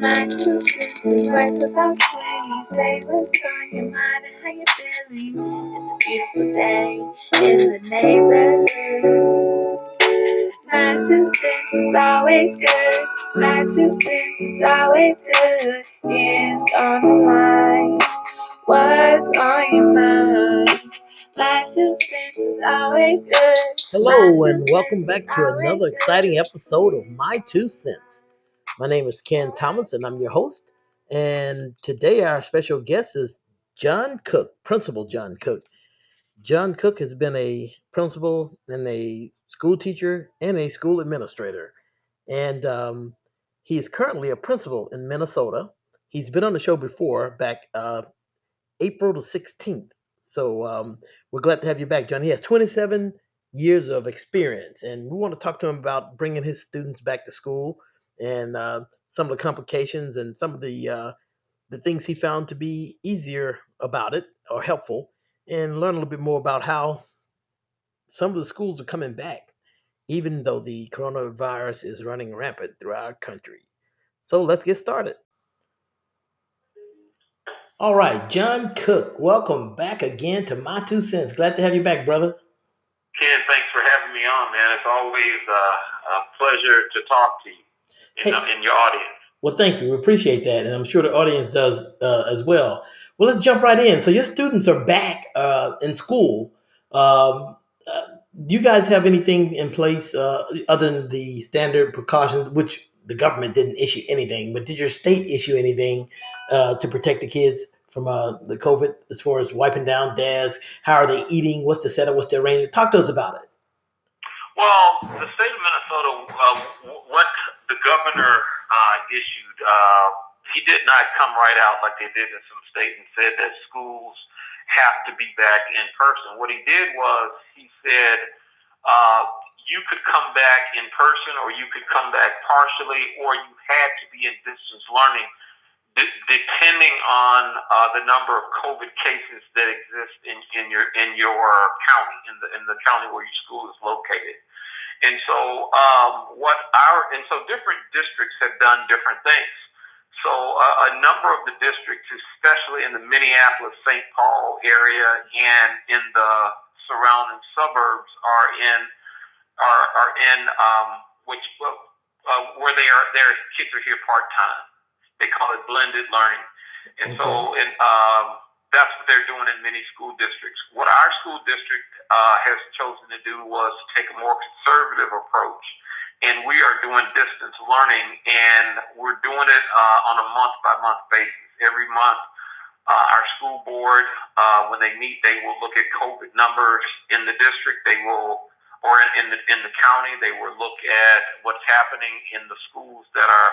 My is. Say what's on your mind and how you feeling. It's a beautiful day in the neighborhood. My two cents is always good. My two cents is always good. Hands on the line. Always good. Hello, and welcome back to another exciting episode of My Two Cents. My name is Ken Thomas, and I'm your host. And today, our special guest is John Cook, Principal John Cook. John Cook has been a principal and a school teacher and a school administrator. And um, he is currently a principal in Minnesota. He's been on the show before, back uh, April the 16th. So um, we're glad to have you back, John. He has 27 years of experience, and we want to talk to him about bringing his students back to school and uh, some of the complications and some of the uh, the things he found to be easier about it or helpful, and learn a little bit more about how some of the schools are coming back, even though the coronavirus is running rampant throughout our country. So let's get started. All right, John Cook, welcome back again to My Two Cents. Glad to have you back, brother. Ken, thanks for having me on, man. It's always uh, a pleasure to talk to you in, Hey. in your audience. Well, thank you. We appreciate that, and I'm sure the audience does uh, as well. Well, let's jump right in. So, your students are back uh, in school. Um, uh, do you guys have anything in place uh, other than the standard precautions, which the government didn't issue anything, but did your state issue anything uh, to protect the kids from uh, the COVID as far as wiping down desks? How are they eating? What's the setup? What's the arrangement? Talk to us about it. Well, the state of Minnesota, uh, what the governor uh, issued, uh, he did not come right out like they did in some states and said that schools have to be back in person. What he did was he said uh, you could come back in person or you could come back partially or you had to be in distance learning depending on uh, the number of COVID cases that exist in, in your in your county, in the in the county where your school is located. And so, um, what our and so different districts have done different things. So, uh, a number of the districts, especially in the Minneapolis, St. Paul area, and in the surrounding suburbs, are in are are in um, which uh, where they are their kids are here part time. They call it blended learning, and so and um, that's what they're doing in many school districts. What our school district uh, has chosen to do was take a more conservative approach, and we are doing distance learning, and we're doing it uh, on a month by month basis. Every month, uh, our school board, uh, when they meet, they will look at COVID numbers in the district. They will, or in, in the in the county, they will look at what's happening in the schools that are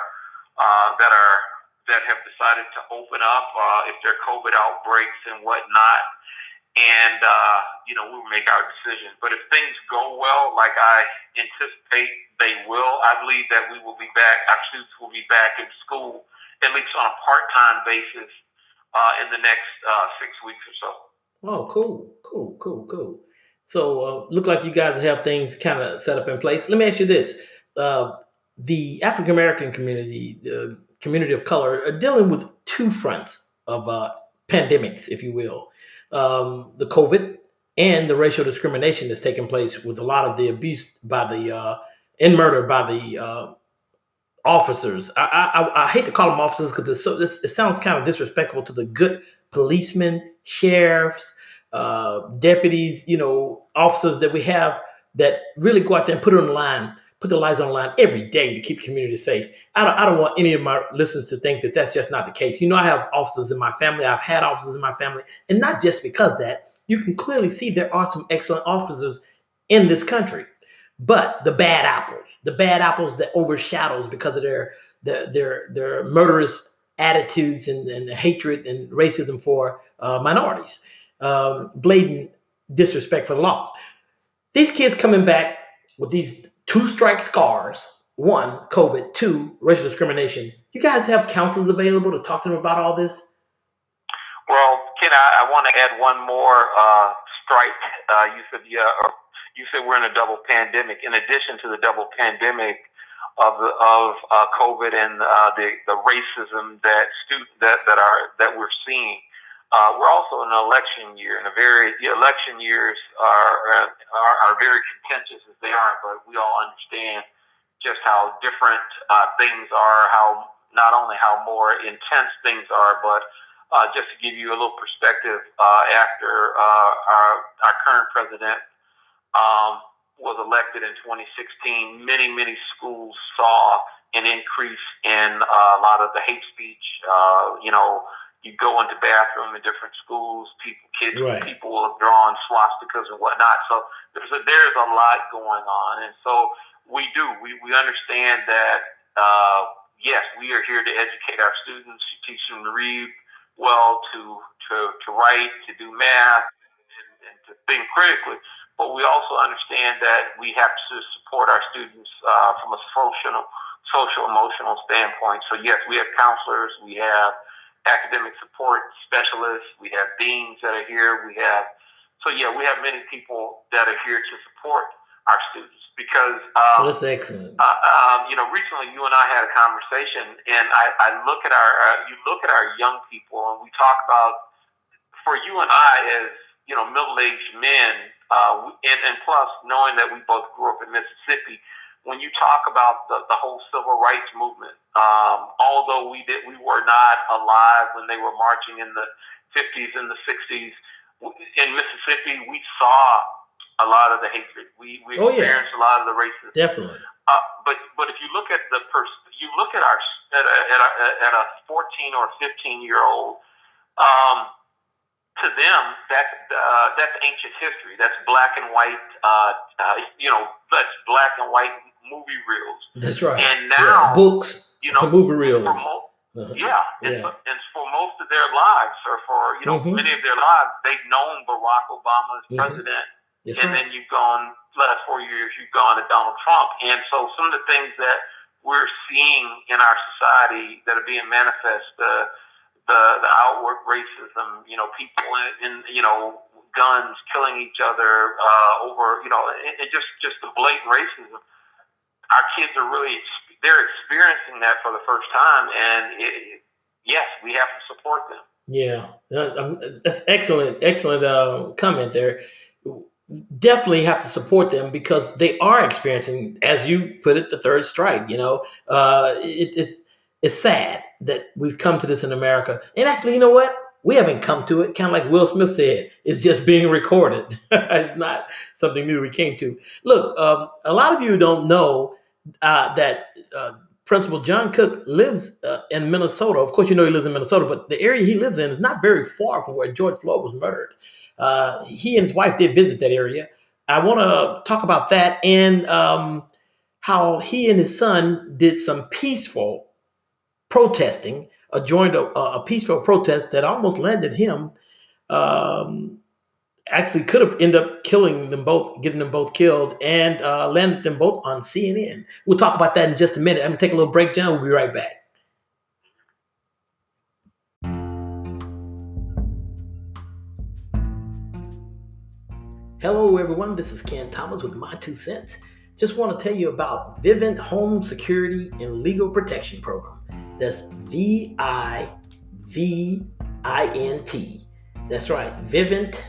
uh, that are that have decided to open up, uh, if there are COVID outbreaks and whatnot. And, uh, you know, we'll make our decisions. But if things go well, like I anticipate they will, I believe that we will be back, our students will be back in school, at least on a part time basis, uh, in the next uh, six weeks or so. Oh, cool, cool, cool, cool. So, uh, look like you guys have things kind of set up in place. Let me ask you this: uh, the African American community, the community of color, are dealing with two fronts of uh, pandemics, if you will, um, the COVID and the racial discrimination that's taking place with a lot of the abuse by the uh, and murder by the uh, officers. I, I, I hate to call them officers because so, this, it sounds kind of disrespectful to the good policemen, sheriffs, uh, deputies, you know, officers that we have that really go out there and put it on the line, put their lives on the line every day to keep community safe. I don't, I don't want any of my listeners to think that that's just not the case. You know, I have officers in my family. I've had officers in my family, and not just because that. You can clearly see there are some excellent officers in this country, but the bad apples, the bad apples that overshadows because of their their their, their murderous attitudes and, and hatred and racism for uh, minorities, um, blatant disrespect for the law. These kids coming back with these two strike scars one, COVID, two, racial discrimination. You guys have counselors available to talk to them about all this? Well, Ken, I, I want to add one more uh, strike. Uh, you said yeah, you said we're in a double pandemic. In addition to the double pandemic of the, of uh, COVID and uh, the the racism that student that that are that we're seeing. Uh, we're also in an election year, and a very the election years are, are are very contentious as they are. But we all understand just how different uh, things are, how not only how more intense things are, but uh, just to give you a little perspective, uh, after uh, our our current president um, was elected in 2016, many many schools saw an increase in uh, a lot of the hate speech. Uh, you know you go into bathroom in different schools, people, kids, right. people will have drawn swastikas and whatnot. So there's a, there's a lot going on, and so we do we we understand that. Uh, yes, we are here to educate our students, to teach them to read well, to to to write, to do math, and, and to think critically. But we also understand that we have to support our students uh, from a social social emotional standpoint. So yes, we have counselors, we have academic support specialists. We have deans that are here. We have, so yeah, we have many people that are here to support our students because um, well, that's excellent. Uh, um, you know, recently you and I had a conversation, and I, I look at our, uh, you look at our young people, and we talk about for you and I as you know middle-aged men, uh, and, and plus knowing that we both grew up in Mississippi when you talk about the, the whole civil rights movement, um, although we did we were not alive when they were marching in the 50s and the 60s in Mississippi, we saw a lot of the hatred. We we oh, experienced yeah. a lot of the racism. Definitely. Uh, but but if you look at the person, you look at our at a, at a, at a 14 or 15 year old. Um, to them, that's uh, that's ancient history. That's black and white. Uh, uh, you know, that's black and white movie reels. That's right. And now yeah. books, you know, movie reels. Mo- uh-huh. Yeah, and, yeah. and for most of their lives, or for you know mm-hmm. many of their lives, they've known Barack Obama as mm-hmm. president, That's and right. then you've gone last four years, you've gone to Donald Trump, and so some of the things that we're seeing in our society that are being manifest. Uh, the the outward racism, you know, people in, in you know guns killing each other uh, over, you know, and, and just just the blatant racism. Our kids are really they're experiencing that for the first time, and it, yes, we have to support them. Yeah, um, that's excellent, excellent uh, comment there. Definitely have to support them because they are experiencing, as you put it, the third strike. You know, uh, it, it's it's sad that we've come to this in America. And actually, you know what? We haven't come to it. Kind of like Will Smith said, it's just being recorded. it's not something new we came to. Look, um, a lot of you don't know uh, that uh, Principal John Cook lives uh, in Minnesota. Of course, you know he lives in Minnesota, but the area he lives in is not very far from where George Floyd was murdered. Uh, he and his wife did visit that area. I want to talk about that and um, how he and his son did some peaceful protesting, uh, joined a, a, peaceful protest that almost landed him. Um, actually, could have ended up killing them both, getting them both killed, and uh, landed them both on CNN. We'll talk about that in just a minute. I'm gonna take a little break, John. We'll be right back. Hello, everyone. This is Ken Thomas with My Two Cents. Just want to tell you about Vivint Home Security and Legal Protection Program. That's V I V I N T. That's right, Vivint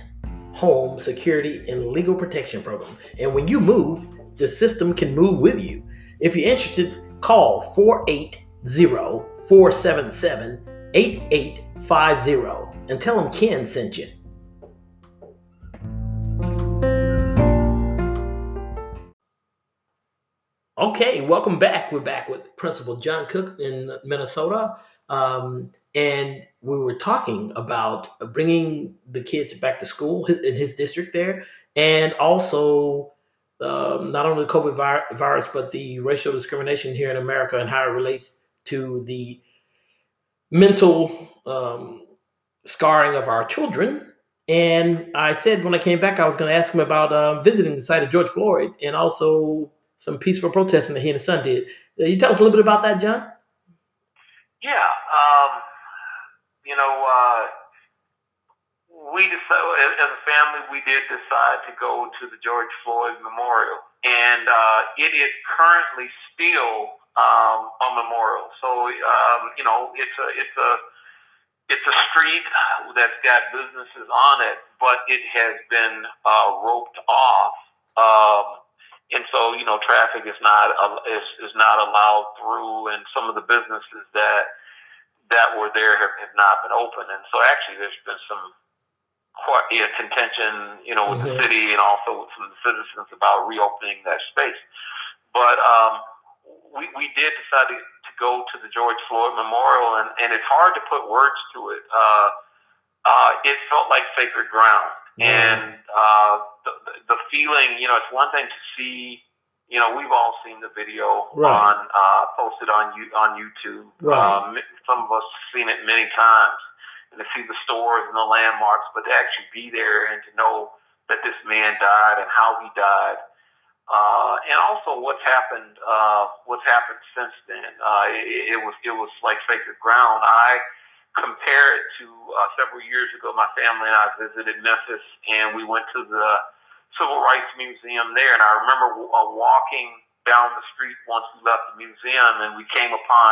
Home Security and Legal Protection Program. And when you move, the system can move with you. If you're interested, call 480 477 8850 and tell them Ken sent you. Okay, welcome back. We're back with Principal John Cook in Minnesota. Um, and we were talking about bringing the kids back to school in his district there, and also um, not only the COVID virus, but the racial discrimination here in America and how it relates to the mental um, scarring of our children. And I said when I came back, I was going to ask him about uh, visiting the site of George Floyd and also some peaceful protesting that he and his son did. Can uh, you tell us a little bit about that, John? Yeah, um, you know, uh, we decided, as a family, we did decide to go to the George Floyd Memorial, and uh, it is currently still um, a memorial. So, um, you know, it's a it's a it's a street that's got businesses on it, but it has been uh, roped off. Um, and so, you know, traffic is not is, is not allowed through, and some of the businesses that that were there have, have not been open. And so, actually, there's been some quite yeah, contention, you know, with Mhm. the city and also with some citizens about reopening that space. But um, we, we did decide to, to go to the George Floyd Memorial, and, and it's hard to put words to it. Uh, uh, it felt like sacred ground. Mhm. And uh, the- the feeling, you know, it's one thing to see, you know, we've all seen the video Right. on uh, posted on you on YouTube. Right. Um, some of us have seen it many times, and to see the stores and the landmarks, but to actually be there and to know that this man died and how he died, uh, and also what's happened, uh, what's happened since then. Uh, it, it was it was like sacred ground. I compare it to uh, several years ago. My family and I visited Memphis, and we went to the Civil Rights Museum there. And I remember uh, walking down the street once we left the museum, and we came upon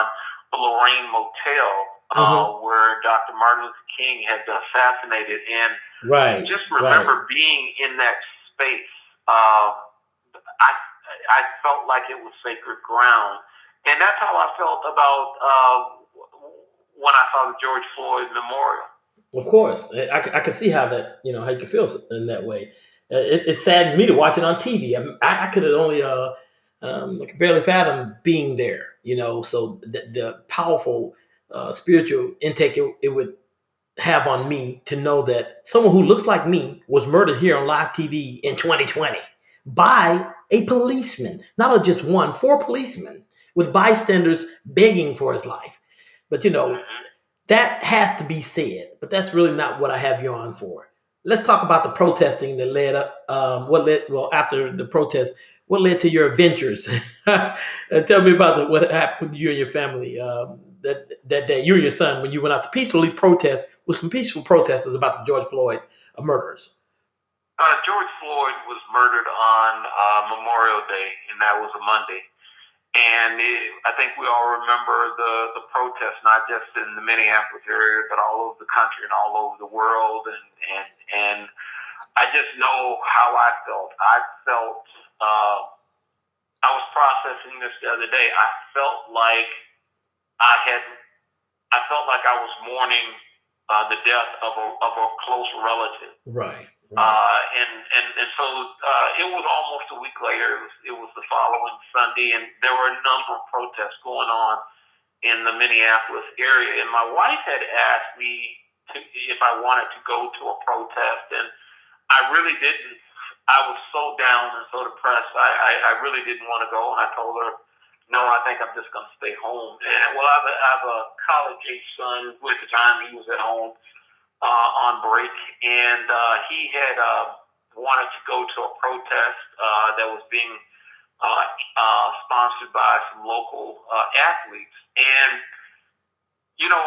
the Lorraine Motel, uh, where Dr. Martin Luther King had been assassinated. And Right. just right. remember being in that space. Um, I I felt like it was sacred ground, and that's how I felt about uh, when I saw the George Floyd Memorial. Of course, I, I, I can see how that you know how you can feel in that way. It, it saddens me to watch it on TV. I, I could have only uh, um, I could barely fathom being there. You know, so the, the powerful uh, spiritual intake it, it would have on me to know that someone who looks like me was murdered here on live TV in 2020 by a policeman, not just one, four policemen with bystanders begging for his life. But you know, that has to be said, but that's really not what I have you on for. Let's talk about the protesting that led up. Um, what led? Well, after the protest, what led to your adventures? tell me about the, what happened with you and your family um, that that day. You and your son when you went out to peacefully protest with some peaceful protesters about the George Floyd uh, murders. Uh, George Floyd was murdered on uh, Memorial Day, and that was a Monday. And it, I think we all remember the the protests, not just in the Minneapolis area, but all over the country and all over the world. And and and I just know how I felt. I felt. Uh, I was processing this the other day. I felt like I had. I felt like I was mourning uh, the death of a of a close relative. Uh, and, and, and so uh, it was almost a week later. It was, it was the following Sunday, and there were a number of protests going on in the Minneapolis area. And my wife had asked me to, if I wanted to go to a protest, and I really didn't. I was so down and so depressed. I, I, I really didn't want to go, and I told her, no, I think I'm just going to stay home. And well, I have a, I have a college age son at the time he was at home uh, on break, and uh, he had uh, wanted to go to a protest uh, that was being uh, uh, sponsored by some local uh, athletes. And, you know,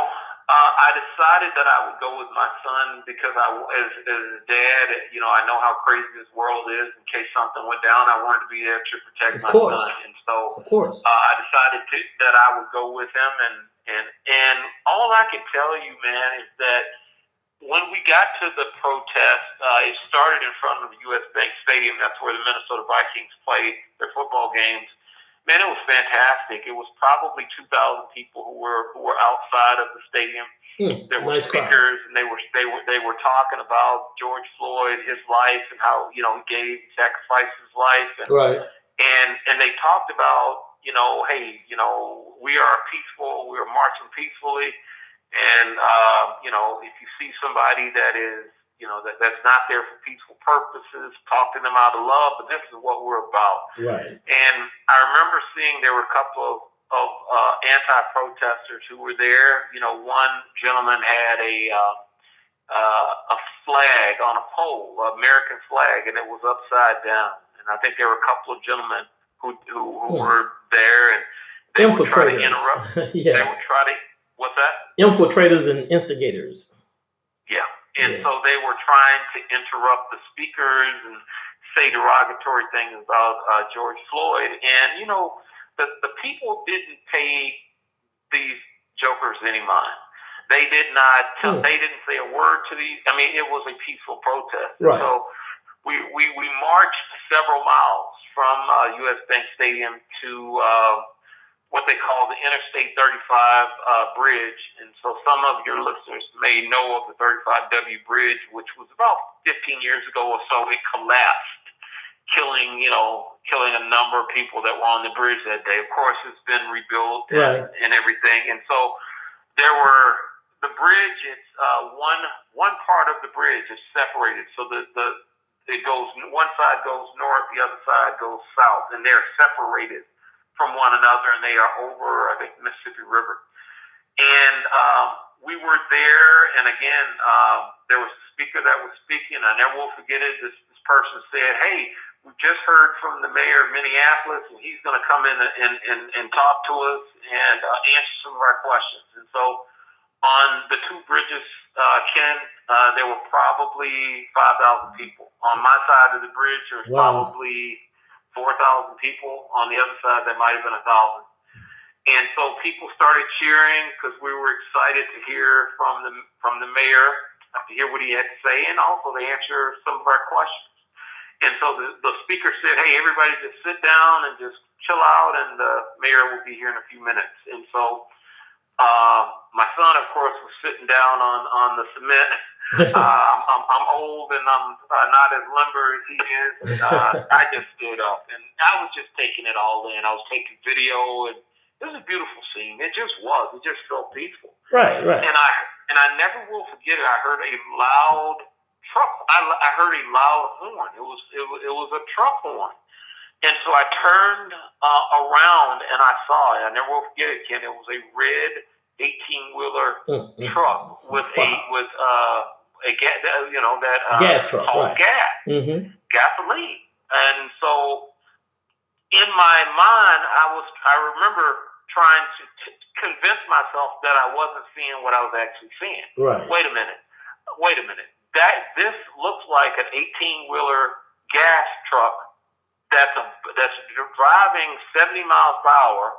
uh, I decided that I would go with my son because I, as, as a dad, you know, I know how crazy this world is. In case something went down, I wanted to be there to protect Of my course. son. And so Of course. uh, I decided to, that I would go with him, and and and all I can tell you, man, is that when we got to the protest, uh, it started in front of the U.S. Bank Stadium. That's where the Minnesota Vikings played their football games. Man, it was fantastic. It was probably 2,000 people who were who were outside of the stadium. Hmm, There were nice crowd. speakers, and they were they were they were talking about George Floyd, his life, and how you know he gave sacrificed his life, and Right. and and they talked about you know hey you know we are peaceful we are marching peacefully and uh, you know if you see somebody that is you know that, that's not there for peaceful purposes talk to them out of love but this is what we're about Right. and I remember seeing there were a couple of of uh, anti-protesters who were there you know one gentleman had a uh, uh, a flag on a pole, an American flag, and it was upside down. And I think there were a couple of gentlemen who who, who Hmm. were there, and they would try to interrupt. Infiltrators. They yeah. would try to what's that? Infiltrators and instigators. Yeah, and Yeah. so they were trying to interrupt the speakers and say derogatory things about uh, George Floyd. And you know, the the people didn't pay these jokers any mind. They did not. Tell, Hmm. They didn't say a word to these. I mean, it was a peaceful protest. Right. So we we we marched several miles from uh, U.S. Bank Stadium to. Uh, what they call the Interstate 35 uh, bridge. And so some of your listeners may know of the 35W bridge, which was about 15 years ago or so. It collapsed, killing, you know, killing a number of people that were on the bridge that day. Of course, it's been rebuilt and, and everything. And so there were the bridge. It's uh, one one part of the bridge is separated. So the the it goes one side goes north, the other side goes south, and they're separated from one another, and they are over, I think, the Mississippi River. And um, we were there, and again, um, there was a speaker that was speaking. I never will forget it. This, this person said, "Hey, we just heard from the mayor of Minneapolis, and he's going to come in and, and, and talk to us and uh, answer some of our questions." And so, on the two bridges, uh, Ken, uh, there were probably five thousand people. On my side of the bridge, there was Wow. probably four thousand people. On the other side, there might have been a thousand. And so people started cheering because we were excited to hear from the from the mayor, to hear what he had to say, and also to answer some of our questions. And so the, the speaker said, "Hey, everybody, just sit down and just chill out, and the mayor will be here in a few minutes." And so uh, my son, of course, was sitting down on on the cement. Uh, I'm, I'm, old and I'm uh, not as limber as he is. Uh, I just stood up and I was just taking it all in. I was taking video and it was a beautiful scene. It just was. It just felt peaceful. right, right. And I and I never will forget it. I heard a loud truck. I, I heard a loud horn. It was it was, it was a truck horn. And so I turned uh, around and I saw it. I never will forget it, Ken. It was a red 18 wheeler Mm, mm. truck with a with uh a gas you know that uh, Gas truck, all right. gas Mm-hmm. gasoline and so in my mind I was I remember trying to t- convince myself that I wasn't seeing what I was actually seeing Right. wait a minute wait a minute that this looks like an 18 wheeler gas truck that's a, that's driving 70 miles per hour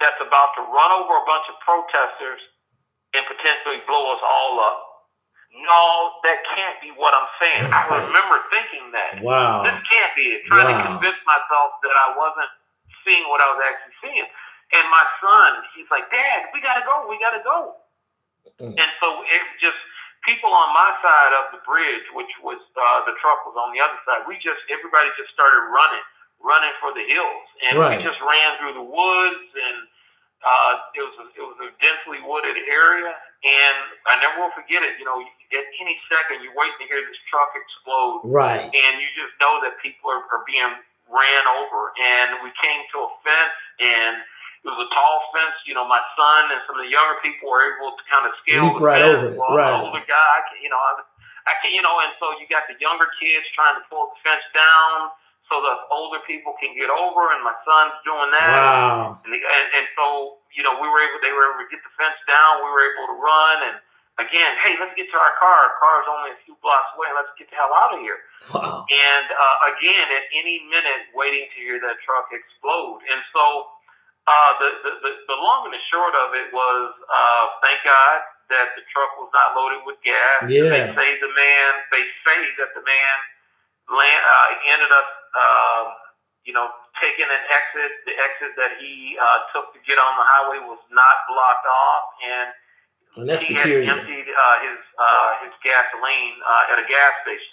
that's about to run over a bunch of protesters and potentially blow us all up. No, that can't be what I'm saying. I remember thinking that. Wow. This can't be it. Trying to convince myself that I wasn't seeing what I was actually seeing. And my son, he's like, Dad, we gotta go, we gotta go. Mm. And so it just people on my side of the bridge, which was uh, the truck was on the other side. We just everybody just started running, running for the hills, and Right. we just ran through the woods, and uh, it was a, it was a densely wooded area. And I never will forget it. You know, at any second you're waiting to hear this truck explode, Right. and you just know that people are, are being ran over. And we came to a fence, and it was a tall fence. You know, my son and some of the younger people were able to kind of scale Leap the right fence. over it, While right. the older guy, I can, you know, I, I can, you know, and so you got the younger kids trying to pull the fence down so the older people can get over, and my son's doing that. Wow. And, the, and, and so, you know, we were able, they were able to get the fence down. We were able to run. And again, hey, let's get to our car. Our car's only a few blocks away. Let's get the hell out of here. Wow. And uh, again, at any minute, waiting to hear that truck explode. And so, uh, the, the, the, the long and the short of it was, uh, thank God that the truck was not loaded with gas. Yeah. They say the man, they say that the man land, uh, ended up, um, you know, taking an exit. The exit that he uh, took to get on the highway was not blocked off, and And that's he had emptied uh, his uh, his gasoline uh, at a gas station.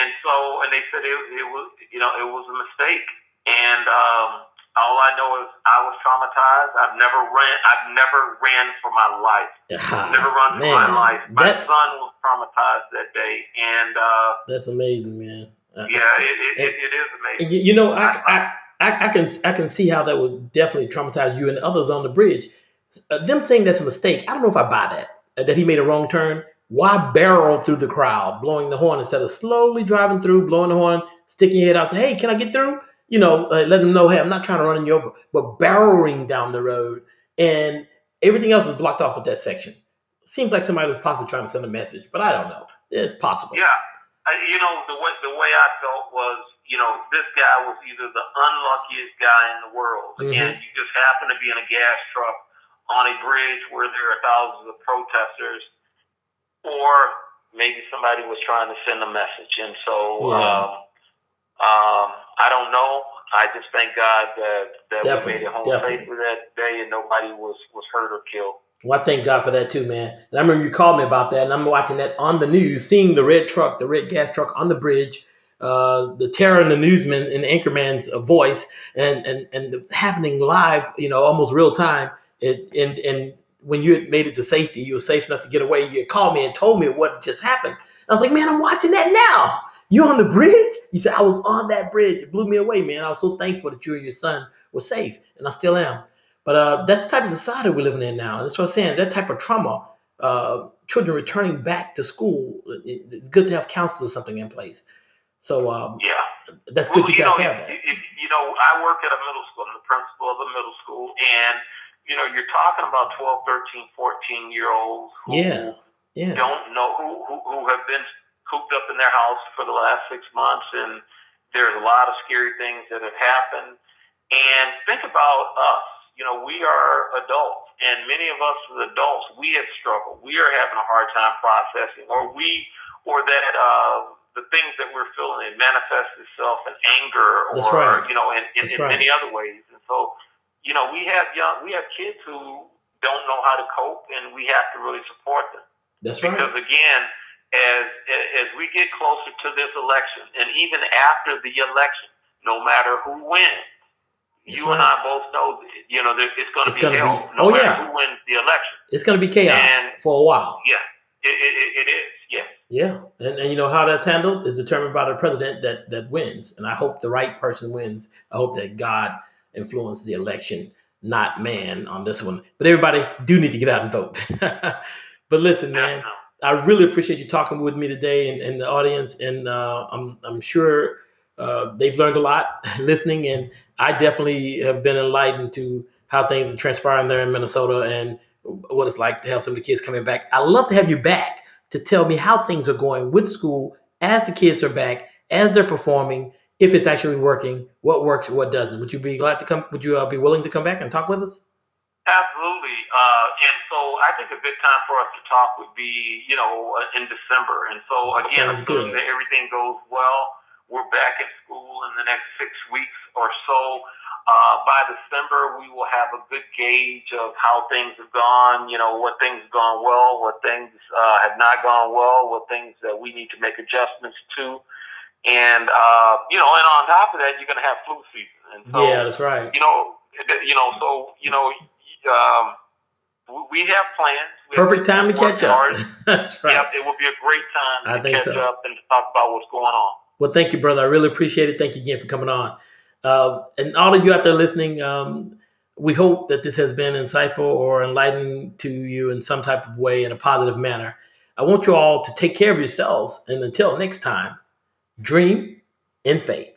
And so, and they said it, it was, you know, it was a mistake. And um, all I know is I was traumatized. I've never ran. I've never ran for my life. Ah, Never run for my life. My that- son was traumatized that day, and uh, That's amazing, man. Uh, yeah, it, it, it, is amazing. You, you know, I, I, I, I can I can see how that would definitely traumatize you and others on the bridge. Uh, them saying that's a mistake, I don't know if I buy that. uh, that he made a wrong turn. Why barrel through the crowd, blowing the horn instead of slowly driving through, blowing the horn, sticking your head out, say, "Hey, can I get through?" You know, uh, let them know, "Hey, I'm not trying to run you over," but barreling down the road, and everything else is blocked off with that section. seems like somebody was possibly trying to send a message, but I don't know. It's possible. Yeah, I, you know the way the way I felt was, you know, this guy was either the unluckiest guy in the world, Mhm. and you just happen to be in a gas truck on a bridge where there are thousands of protesters, or maybe somebody was trying to send a message, and so Yeah. um, um, I don't know. I just thank God that that we made it home definitely. safely that day, and nobody was was hurt or killed. Well, I thank God for that too, man. And I remember you called me about that, and I'm watching that on the news, seeing the red truck, the red gas truck on the bridge, uh, the terror in the newsman and the anchorman's uh, voice, and and and happening live, you know, almost real time. It, and and when you had made it to safety, you were safe enough to get away. You had called me and told me what just happened. I was like, man, I'm watching that now. You on the bridge? You said I was on that bridge. It blew me away, man. I was so thankful that you and your son were safe, and I still am. But uh, that's the type of society we're living in now. And that's what I'm saying. That type of trauma, uh, children returning back to school, it, it's good to have counselors or something in place. So um, Yeah. that's good you guys know, have that. You, you- you know, I work at a middle school. I'm the principal of a middle school, and you know, you're talking about 12, 13, 14 year olds who Yeah. Yeah. don't know who, who who have been cooped up in their house for the last six months, and there's a lot of scary things that have happened. And think about us. You know, we are adults, and many of us as adults, we have struggled. We are having a hard time processing, or we, or that uh, the things that we're feeling it manifests itself in anger, or right. you know, in, in, in right. many other ways. And so, you know, we have young, we have kids who don't know how to cope, and we have to really support them That's right. because again, as as we get closer to this election, and even after the election, no matter who wins, You and. I both know, you know, that it's going to be gonna be- no oh, matter yeah. who wins the election. It's going to be chaos And- for a while. Yeah, it, it, it is. Yes. Yeah, and, and you know how that's handled is determined by the president that that wins, and I hope the right person wins. I hope that God influenced the election, not man, on this one. But everybody do need to get out and vote. but listen, man, I really appreciate you talking with me today and, and the audience, and uh, I'm I'm sure uh, they've learned a lot listening, and I definitely have been enlightened to how things are transpiring there in Minnesota and what it's like to have some of the kids coming back. I love to have you back to tell me how things are going with school as the kids are back, as they're performing, if it's actually working, what works, what doesn't. Would you be glad to come? Would you uh, be willing to come back and talk with us? Absolutely. Uh, and so I think a good time for us to talk would be, you know, in December. And so again, assuming good. that everything goes well, we're back at school in the next six weeks or so. Uh, by December, we will have a good gauge of how things have gone, you know, what things have gone well, what things uh, have not gone well, what things that we need to make adjustments to. And, uh, you know, and on top of that, you're going to have flu season. And so, yeah, that's right. you know, you know, so you know, um, we have plans. We have Perfect time to catch up. that's right. Yeah, it will be a great time I to catch so. up and to talk about what's going on. Well, thank you, brother. I really appreciate it. Thank you again for coming on. Uh, and all of you out there listening, um, we hope that this has been insightful or enlightening to you in some type of way in a positive manner. I want you all to take care of yourselves. And until next time, dream in faith.